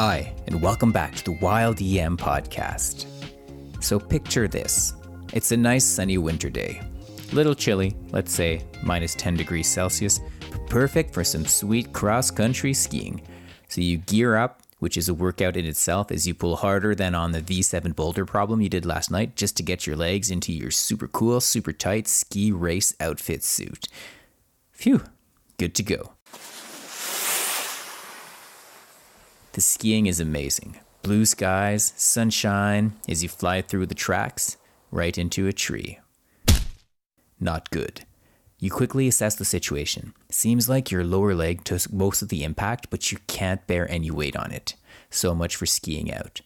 Hi, and welcome back to the Wild EM podcast. So, picture this it's a nice sunny winter day. Little chilly, let's say minus 10 degrees Celsius, but perfect for some sweet cross country skiing. So, you gear up, which is a workout in itself as you pull harder than on the V7 boulder problem you did last night just to get your legs into your super cool, super tight ski race outfit suit. Phew, good to go. The skiing is amazing. Blue skies, sunshine as you fly through the tracks, right into a tree. Not good. You quickly assess the situation. Seems like your lower leg took most of the impact, but you can't bear any weight on it. So much for skiing out.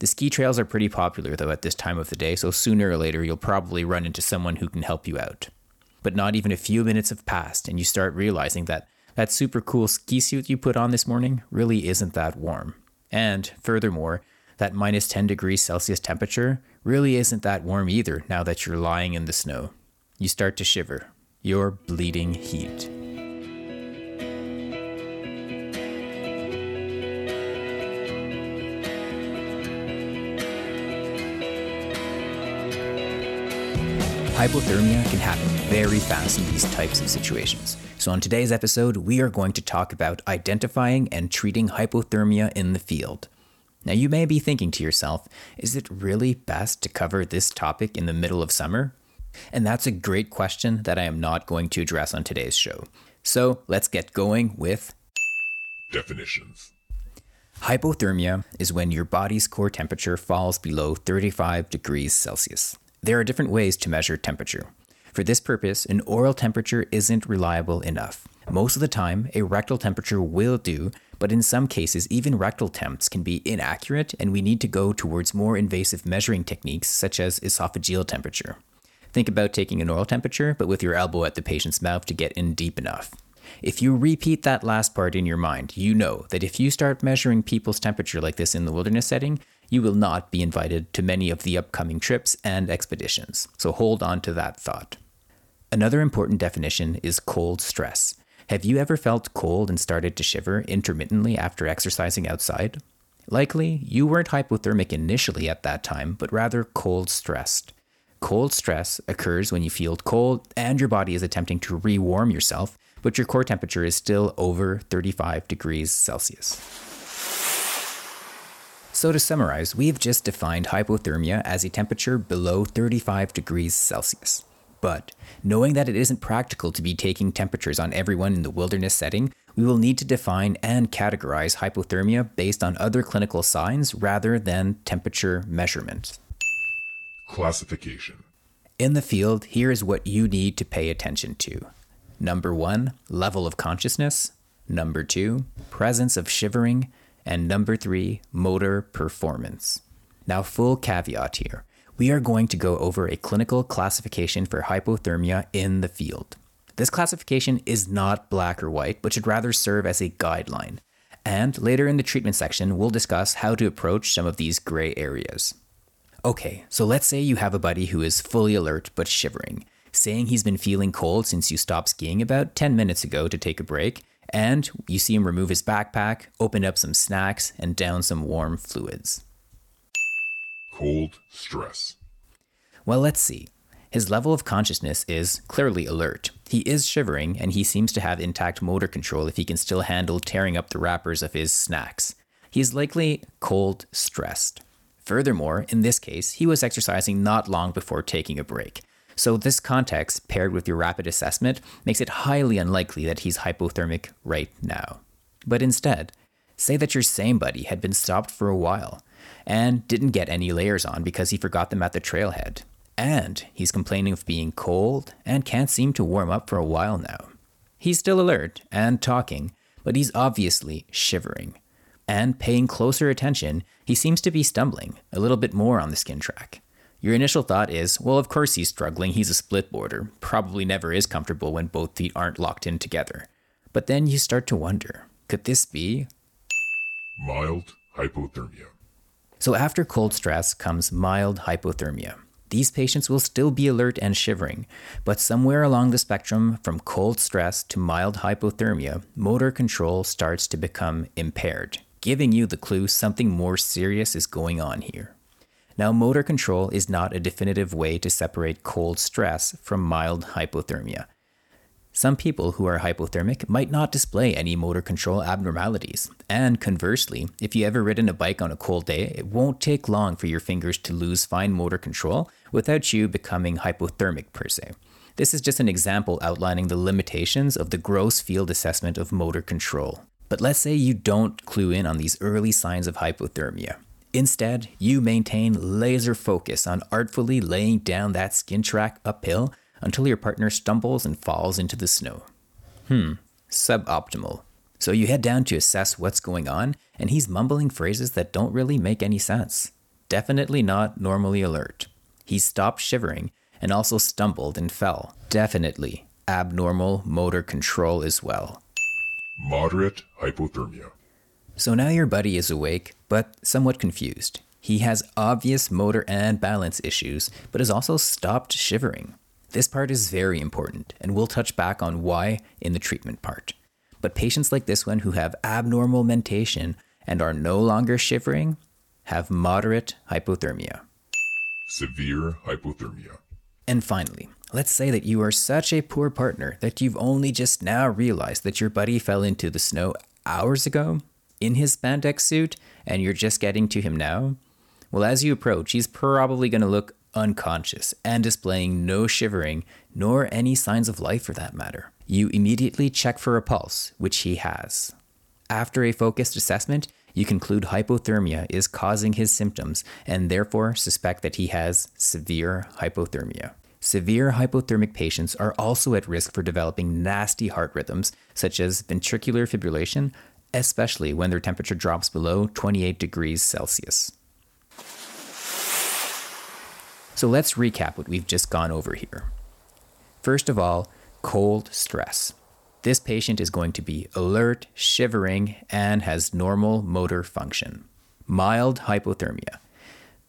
The ski trails are pretty popular though at this time of the day, so sooner or later you'll probably run into someone who can help you out. But not even a few minutes have passed, and you start realizing that that super cool ski suit you put on this morning really isn't that warm. And furthermore, that minus 10 degrees Celsius temperature really isn't that warm either now that you're lying in the snow. You start to shiver. You're bleeding heat. Hypothermia can happen very fast in these types of situations. So, on today's episode, we are going to talk about identifying and treating hypothermia in the field. Now, you may be thinking to yourself, is it really best to cover this topic in the middle of summer? And that's a great question that I am not going to address on today's show. So, let's get going with definitions. Hypothermia is when your body's core temperature falls below 35 degrees Celsius. There are different ways to measure temperature. For this purpose, an oral temperature isn't reliable enough. Most of the time, a rectal temperature will do, but in some cases, even rectal temps can be inaccurate, and we need to go towards more invasive measuring techniques such as esophageal temperature. Think about taking an oral temperature, but with your elbow at the patient's mouth to get in deep enough. If you repeat that last part in your mind, you know that if you start measuring people's temperature like this in the wilderness setting, you will not be invited to many of the upcoming trips and expeditions. So hold on to that thought. Another important definition is cold stress. Have you ever felt cold and started to shiver intermittently after exercising outside? Likely, you weren't hypothermic initially at that time, but rather cold stressed. Cold stress occurs when you feel cold and your body is attempting to rewarm yourself, but your core temperature is still over 35 degrees Celsius. So, to summarize, we've just defined hypothermia as a temperature below 35 degrees Celsius. But knowing that it isn't practical to be taking temperatures on everyone in the wilderness setting, we will need to define and categorize hypothermia based on other clinical signs rather than temperature measurement. Classification In the field, here is what you need to pay attention to. Number one, level of consciousness. Number two, presence of shivering. And number three, motor performance. Now, full caveat here. We are going to go over a clinical classification for hypothermia in the field. This classification is not black or white, but should rather serve as a guideline. And later in the treatment section, we'll discuss how to approach some of these gray areas. Okay, so let's say you have a buddy who is fully alert but shivering, saying he's been feeling cold since you stopped skiing about 10 minutes ago to take a break, and you see him remove his backpack, open up some snacks, and down some warm fluids. Cold stress. Well, let's see. His level of consciousness is clearly alert. He is shivering, and he seems to have intact motor control if he can still handle tearing up the wrappers of his snacks. He is likely cold stressed. Furthermore, in this case, he was exercising not long before taking a break. So, this context, paired with your rapid assessment, makes it highly unlikely that he's hypothermic right now. But instead, say that your same buddy had been stopped for a while and didn't get any layers on because he forgot them at the trailhead. And he's complaining of being cold and can't seem to warm up for a while now. He's still alert and talking, but he's obviously shivering. And paying closer attention, he seems to be stumbling a little bit more on the skin track. Your initial thought is, well, of course he's struggling, he's a split boarder, probably never is comfortable when both feet aren't locked in together. But then you start to wonder could this be mild hypothermia? So, after cold stress comes mild hypothermia. These patients will still be alert and shivering, but somewhere along the spectrum from cold stress to mild hypothermia, motor control starts to become impaired. giving you the clue something more serious is going on here. Now, motor control is not a definitive way to separate cold stress from mild hypothermia. Some people who are hypothermic might not display any motor control abnormalities. And conversely, if you ever ridden a bike on a cold day, it won't take long for your fingers to lose fine motor control without you becoming hypothermic per se. This is just an example outlining the limitations of the gross field assessment of motor control. But let's say you don't clue in on these early signs of hypothermia. Instead, you maintain laser focus on artfully laying down that skin track uphill until your partner stumbles and falls into the snow. Hmm, suboptimal. So you head down to assess what's going on, and he's mumbling phrases that don't really make any sense. Definitely not normally alert. He stopped shivering and also stumbled and fell. Definitely abnormal motor control as well. Moderate hypothermia. So now your buddy is awake, but somewhat confused. He has obvious motor and balance issues, but has also stopped shivering. This part is very important, and we'll touch back on why in the treatment part. But patients like this one who have abnormal mentation and are no longer shivering have moderate hypothermia. Severe hypothermia. And finally, let's say that you are such a poor partner that you've only just now realized that your buddy fell into the snow hours ago in his spandex suit and you're just getting to him now. Well, as you approach, he's probably going to look unconscious and displaying no shivering nor any signs of life for that matter. You immediately check for a pulse, which he has. After a focused assessment, you conclude hypothermia is causing his symptoms and therefore suspect that he has severe hypothermia. Severe hypothermic patients are also at risk for developing nasty heart rhythms, such as ventricular fibrillation, especially when their temperature drops below 28 degrees Celsius. So let's recap what we've just gone over here. First of all, cold stress. This patient is going to be alert, shivering, and has normal motor function. Mild hypothermia.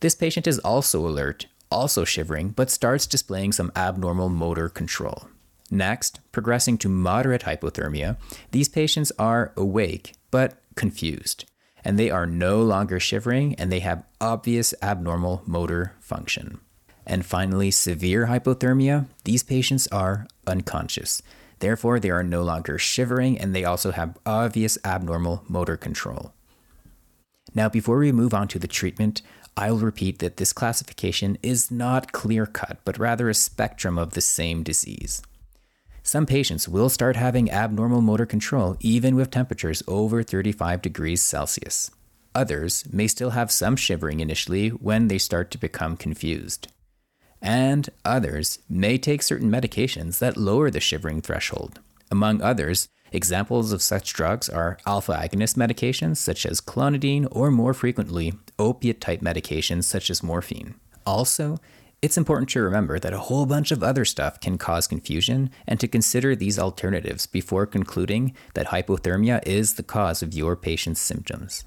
This patient is also alert, also shivering, but starts displaying some abnormal motor control. Next, progressing to moderate hypothermia, these patients are awake but confused, and they are no longer shivering and they have obvious abnormal motor function. And finally, severe hypothermia, these patients are unconscious. Therefore, they are no longer shivering and they also have obvious abnormal motor control. Now, before we move on to the treatment, I'll repeat that this classification is not clear cut, but rather a spectrum of the same disease. Some patients will start having abnormal motor control even with temperatures over 35 degrees Celsius. Others may still have some shivering initially when they start to become confused and others may take certain medications that lower the shivering threshold. Among others, examples of such drugs are alpha agonist medications such as clonidine, or more frequently, opiate type medications such as morphine. Also, it's important to remember that a whole bunch of other stuff can cause confusion and to consider these alternatives before concluding that hypothermia is the cause of your patient's symptoms.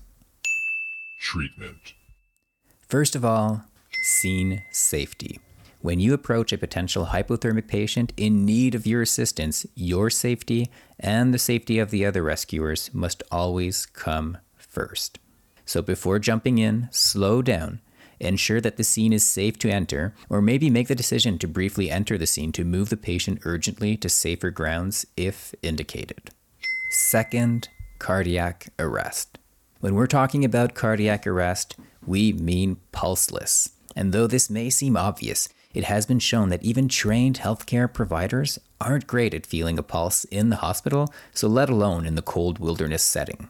Treatment. First of all, scene safety. When you approach a potential hypothermic patient in need of your assistance, your safety and the safety of the other rescuers must always come first. So before jumping in, slow down, ensure that the scene is safe to enter, or maybe make the decision to briefly enter the scene to move the patient urgently to safer grounds if indicated. Second, cardiac arrest. When we're talking about cardiac arrest, we mean pulseless. And though this may seem obvious, it has been shown that even trained healthcare providers aren't great at feeling a pulse in the hospital, so let alone in the cold wilderness setting.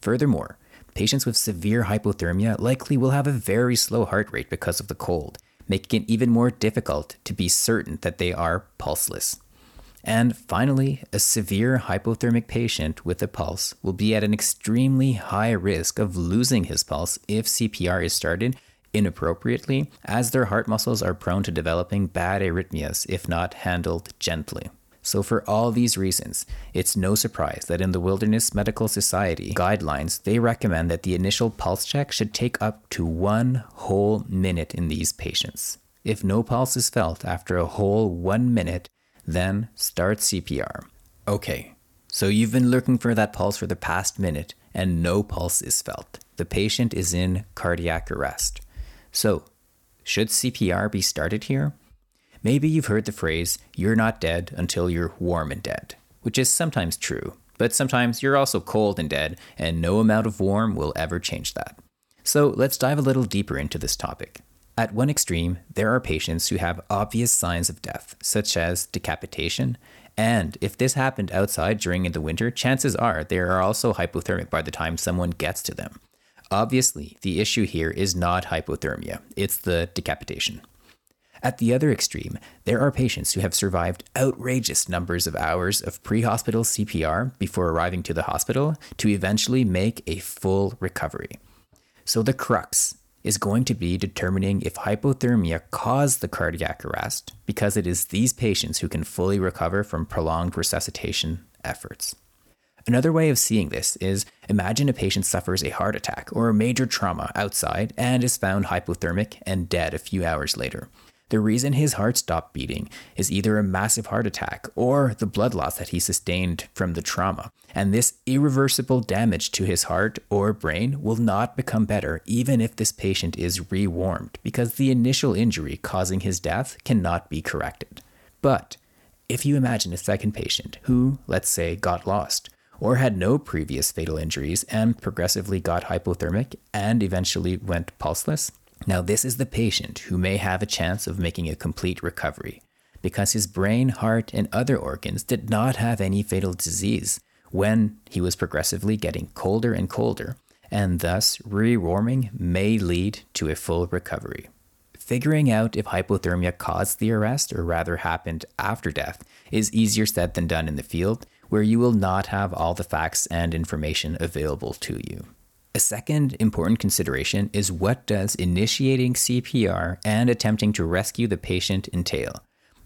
Furthermore, patients with severe hypothermia likely will have a very slow heart rate because of the cold, making it even more difficult to be certain that they are pulseless. And finally, a severe hypothermic patient with a pulse will be at an extremely high risk of losing his pulse if CPR is started inappropriately, as their heart muscles are prone to developing bad arrhythmias if not handled gently. So, for all these reasons, it's no surprise that in the Wilderness Medical Society guidelines, they recommend that the initial pulse check should take up to one whole minute in these patients. If no pulse is felt after a whole one minute, then start CPR. Okay, so you've been looking for that pulse for the past minute and no pulse is felt. The patient is in cardiac arrest. So, should CPR be started here? Maybe you've heard the phrase, you're not dead until you're warm and dead, which is sometimes true, but sometimes you're also cold and dead, and no amount of warm will ever change that. So let's dive a little deeper into this topic. At one extreme, there are patients who have obvious signs of death, such as decapitation, and if this happened outside during the winter, chances are they are also hypothermic by the time someone gets to them. Obviously, the issue here is not hypothermia, it's the decapitation. At the other extreme, there are patients who have survived outrageous numbers of hours of pre hospital CPR before arriving to the hospital to eventually make a full recovery. So the crux is going to be determining if hypothermia caused the cardiac arrest, because it is these patients who can fully recover from prolonged resuscitation efforts. Another way of seeing this is imagine a patient suffers a heart attack or a major trauma outside and is found hypothermic and dead a few hours later. The reason his heart stopped beating is either a massive heart attack or the blood loss that he sustained from the trauma. And this irreversible damage to his heart or brain will not become better even if this patient is rewarmed because the initial injury causing his death cannot be corrected. But if you imagine a second patient who, let's say, got lost, or had no previous fatal injuries and progressively got hypothermic and eventually went pulseless, now, this is the patient who may have a chance of making a complete recovery because his brain, heart, and other organs did not have any fatal disease when he was progressively getting colder and colder, and thus rewarming may lead to a full recovery. Figuring out if hypothermia caused the arrest or rather happened after death is easier said than done in the field, where you will not have all the facts and information available to you. A second important consideration is what does initiating CPR and attempting to rescue the patient entail?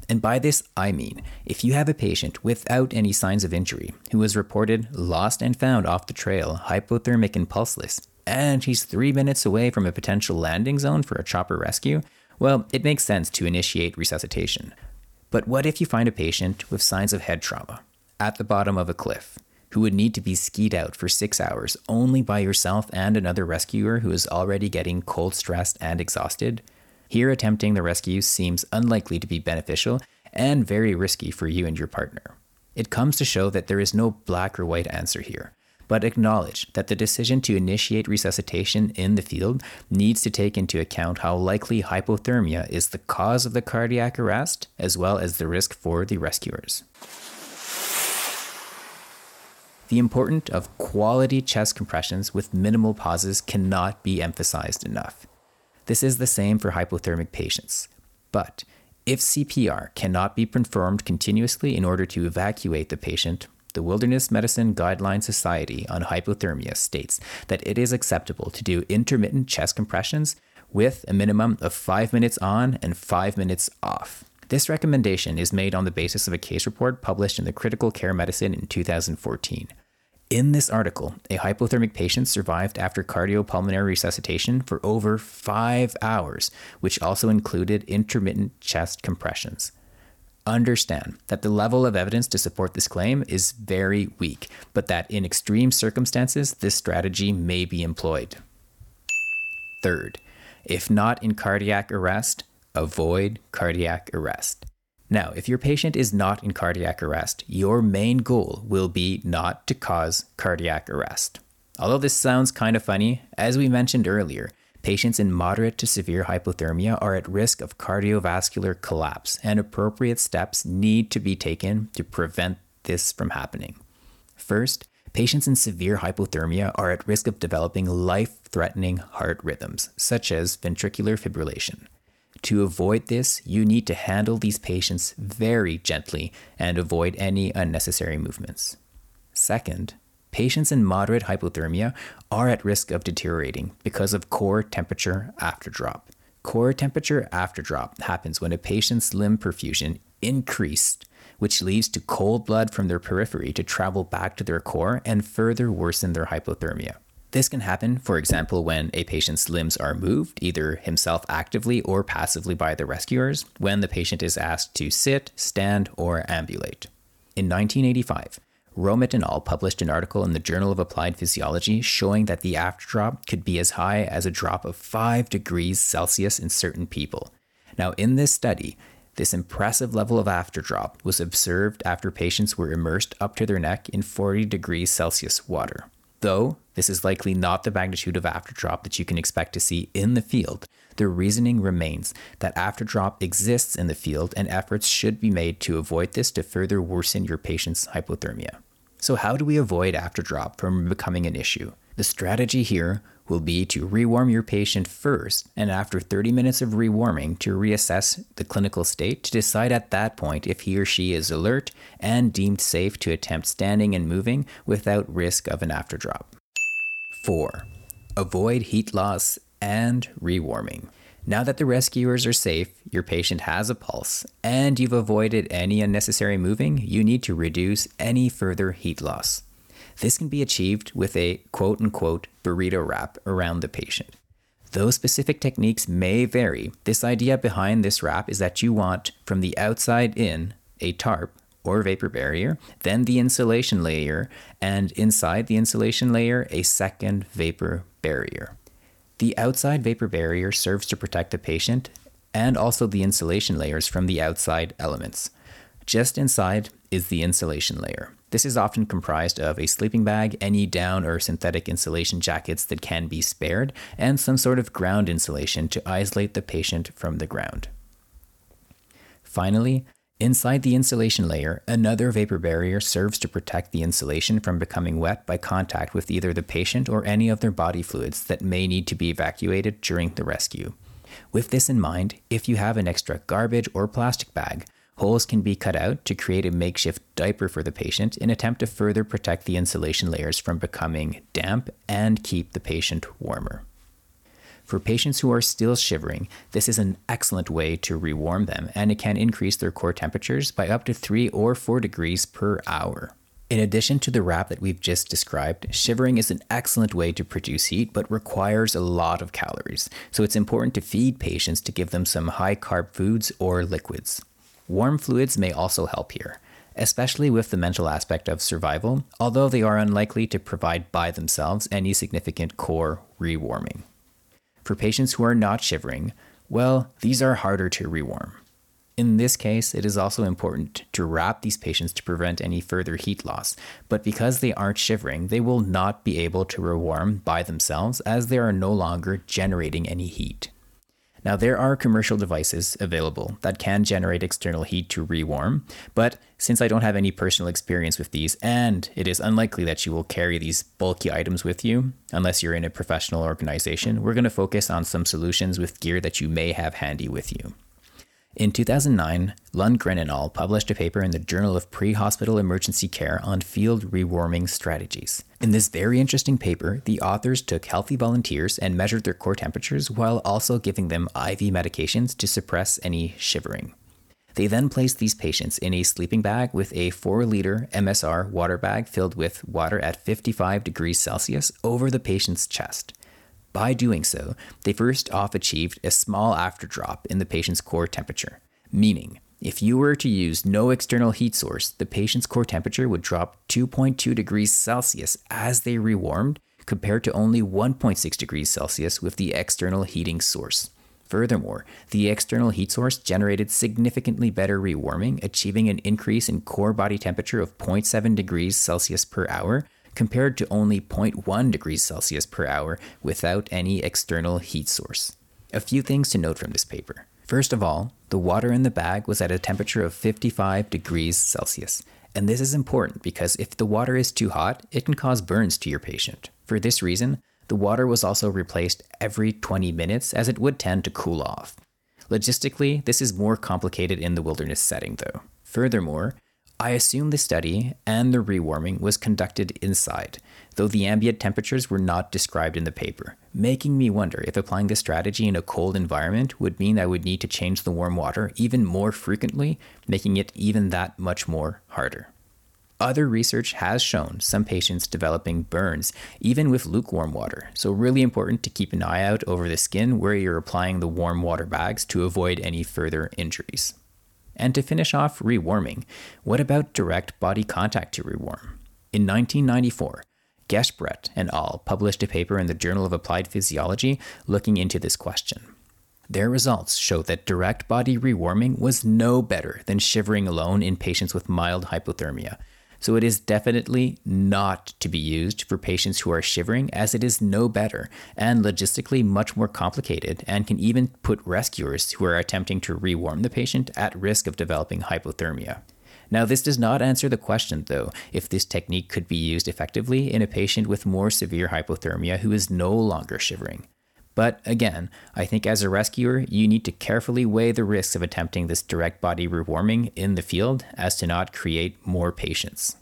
And by this, I mean if you have a patient without any signs of injury who is reported lost and found off the trail, hypothermic and pulseless, and he's three minutes away from a potential landing zone for a chopper rescue, well, it makes sense to initiate resuscitation. But what if you find a patient with signs of head trauma at the bottom of a cliff? who would need to be skied out for six hours only by yourself and another rescuer who is already getting cold stressed and exhausted, here attempting the rescue seems unlikely to be beneficial and very risky for you and your partner. It comes to show that there is no black or white answer here, but acknowledge that the decision to initiate resuscitation in the field needs to take into account how likely hypothermia is the cause of the cardiac arrest, as well as the risk for the rescuers. The importance of quality chest compressions with minimal pauses cannot be emphasized enough. This is the same for hypothermic patients. But if CPR cannot be performed continuously in order to evacuate the patient, the Wilderness Medicine Guideline Society on Hypothermia states that it is acceptable to do intermittent chest compressions with a minimum of 5 minutes on and 5 minutes off. This recommendation is made on the basis of a case report published in the Critical Care Medicine in 2014. In this article, a hypothermic patient survived after cardiopulmonary resuscitation for over five hours, which also included intermittent chest compressions. Understand that the level of evidence to support this claim is very weak, but that in extreme circumstances, this strategy may be employed. Third, if not in cardiac arrest, avoid cardiac arrest. Now, if your patient is not in cardiac arrest, your main goal will be not to cause cardiac arrest. Although this sounds kind of funny, as we mentioned earlier, patients in moderate to severe hypothermia are at risk of cardiovascular collapse, and appropriate steps need to be taken to prevent this from happening. First, patients in severe hypothermia are at risk of developing life threatening heart rhythms, such as ventricular fibrillation. To avoid this, you need to handle these patients very gently and avoid any unnecessary movements. Second, patients in moderate hypothermia are at risk of deteriorating because of core temperature after drop. Core temperature after drop happens when a patient's limb perfusion increased, which leads to cold blood from their periphery to travel back to their core and further worsen their hypothermia. This can happen, for example, when a patient's limbs are moved, either himself actively or passively by the rescuers, when the patient is asked to sit, stand, or ambulate. In 1985, Romet and al. published an article in the Journal of Applied Physiology showing that the afterdrop could be as high as a drop of 5 degrees Celsius in certain people. Now, in this study, this impressive level of afterdrop was observed after patients were immersed up to their neck in 40 degrees Celsius water. Though this is likely not the magnitude of afterdrop that you can expect to see in the field, the reasoning remains that afterdrop exists in the field and efforts should be made to avoid this to further worsen your patient's hypothermia. So, how do we avoid afterdrop from becoming an issue? The strategy here will be to rewarm your patient first, and after 30 minutes of rewarming, to reassess the clinical state to decide at that point if he or she is alert and deemed safe to attempt standing and moving without risk of an afterdrop. 4. Avoid heat loss and rewarming. Now that the rescuers are safe, your patient has a pulse, and you've avoided any unnecessary moving, you need to reduce any further heat loss. This can be achieved with a quote unquote burrito wrap around the patient. Though specific techniques may vary, this idea behind this wrap is that you want, from the outside in, a tarp or vapor barrier, then the insulation layer, and inside the insulation layer, a second vapor barrier. The outside vapor barrier serves to protect the patient and also the insulation layers from the outside elements. Just inside is the insulation layer. This is often comprised of a sleeping bag, any down or synthetic insulation jackets that can be spared, and some sort of ground insulation to isolate the patient from the ground. Finally, Inside the insulation layer, another vapor barrier serves to protect the insulation from becoming wet by contact with either the patient or any of their body fluids that may need to be evacuated during the rescue. With this in mind, if you have an extra garbage or plastic bag, holes can be cut out to create a makeshift diaper for the patient in attempt to further protect the insulation layers from becoming damp and keep the patient warmer. For patients who are still shivering, this is an excellent way to rewarm them, and it can increase their core temperatures by up to 3 or 4 degrees per hour. In addition to the wrap that we've just described, shivering is an excellent way to produce heat but requires a lot of calories, so it's important to feed patients to give them some high carb foods or liquids. Warm fluids may also help here, especially with the mental aspect of survival, although they are unlikely to provide by themselves any significant core rewarming. For patients who are not shivering, well, these are harder to rewarm. In this case, it is also important to wrap these patients to prevent any further heat loss, but because they aren't shivering, they will not be able to rewarm by themselves as they are no longer generating any heat. Now, there are commercial devices available that can generate external heat to rewarm, but since I don't have any personal experience with these, and it is unlikely that you will carry these bulky items with you unless you're in a professional organization, we're going to focus on some solutions with gear that you may have handy with you. In 2009, Lundgren et al. published a paper in the Journal of Pre Hospital Emergency Care on field rewarming strategies. In this very interesting paper, the authors took healthy volunteers and measured their core temperatures while also giving them IV medications to suppress any shivering. They then placed these patients in a sleeping bag with a 4 liter MSR water bag filled with water at 55 degrees Celsius over the patient's chest. By doing so, they first off achieved a small afterdrop in the patient's core temperature, meaning if you were to use no external heat source, the patient's core temperature would drop 2.2 degrees Celsius as they rewarmed, compared to only 1.6 degrees Celsius with the external heating source. Furthermore, the external heat source generated significantly better rewarming, achieving an increase in core body temperature of 0.7 degrees Celsius per hour, compared to only 0.1 degrees Celsius per hour without any external heat source. A few things to note from this paper. First of all, the water in the bag was at a temperature of 55 degrees Celsius. And this is important because if the water is too hot, it can cause burns to your patient. For this reason, the water was also replaced every 20 minutes as it would tend to cool off. Logistically, this is more complicated in the wilderness setting though. Furthermore, I assume the study and the rewarming was conducted inside, though the ambient temperatures were not described in the paper, making me wonder if applying this strategy in a cold environment would mean I would need to change the warm water even more frequently, making it even that much more harder. Other research has shown some patients developing burns even with lukewarm water, so really important to keep an eye out over the skin where you're applying the warm water bags to avoid any further injuries. And to finish off rewarming, what about direct body contact to rewarm? In 1994, Giesbrecht and al. published a paper in the Journal of Applied Physiology looking into this question. Their results show that direct body rewarming was no better than shivering alone in patients with mild hypothermia. So it is definitely not to be used for patients who are shivering, as it is no better and logistically much more complicated and can even put rescuers who are attempting to rewarm the patient at risk of developing hypothermia. Now, this does not answer the question, though, if this technique could be used effectively in a patient with more severe hypothermia who is no longer shivering. But again, I think as a rescuer, you need to carefully weigh the risks of attempting this direct body rewarming in the field as to not create more patients.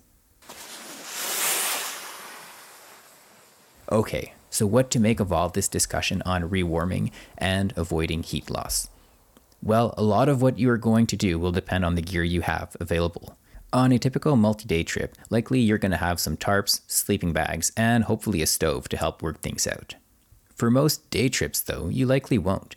Okay, so what to make of all this discussion on rewarming and avoiding heat loss? Well, a lot of what you are going to do will depend on the gear you have available. On a typical multi day trip, likely you're going to have some tarps, sleeping bags, and hopefully a stove to help work things out. For most day trips, though, you likely won't.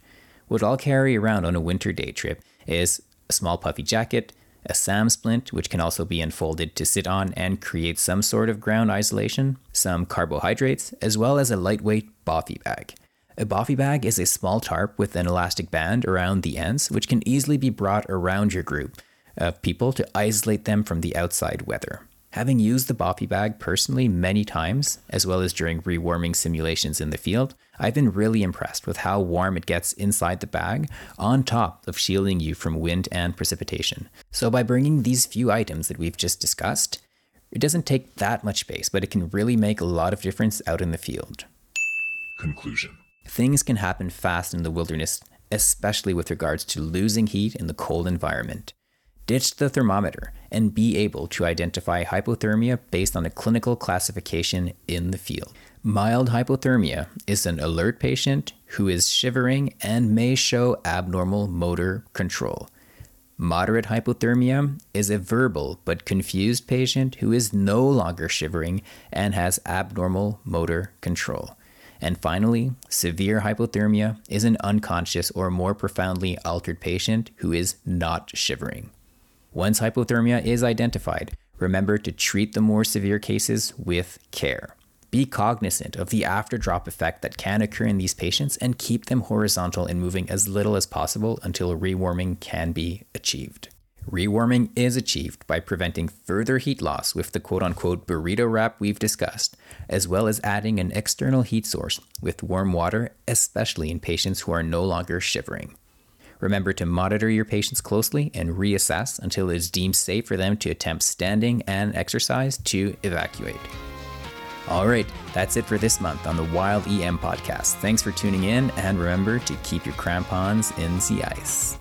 What I'll carry around on a winter day trip is a small puffy jacket, a SAM splint, which can also be unfolded to sit on and create some sort of ground isolation, some carbohydrates, as well as a lightweight bothy bag. A bothy bag is a small tarp with an elastic band around the ends, which can easily be brought around your group of people to isolate them from the outside weather. Having used the bothy bag personally many times, as well as during rewarming simulations in the field, I've been really impressed with how warm it gets inside the bag, on top of shielding you from wind and precipitation. So, by bringing these few items that we've just discussed, it doesn't take that much space, but it can really make a lot of difference out in the field. Conclusion Things can happen fast in the wilderness, especially with regards to losing heat in the cold environment. Ditch the thermometer and be able to identify hypothermia based on a clinical classification in the field. Mild hypothermia is an alert patient who is shivering and may show abnormal motor control. Moderate hypothermia is a verbal but confused patient who is no longer shivering and has abnormal motor control. And finally, severe hypothermia is an unconscious or more profoundly altered patient who is not shivering. Once hypothermia is identified, remember to treat the more severe cases with care. Be cognizant of the after drop effect that can occur in these patients and keep them horizontal and moving as little as possible until rewarming can be achieved. Rewarming is achieved by preventing further heat loss with the quote unquote burrito wrap we've discussed, as well as adding an external heat source with warm water, especially in patients who are no longer shivering. Remember to monitor your patients closely and reassess until it is deemed safe for them to attempt standing and exercise to evacuate. All right, that's it for this month on the Wild EM podcast. Thanks for tuning in, and remember to keep your crampons in the ice.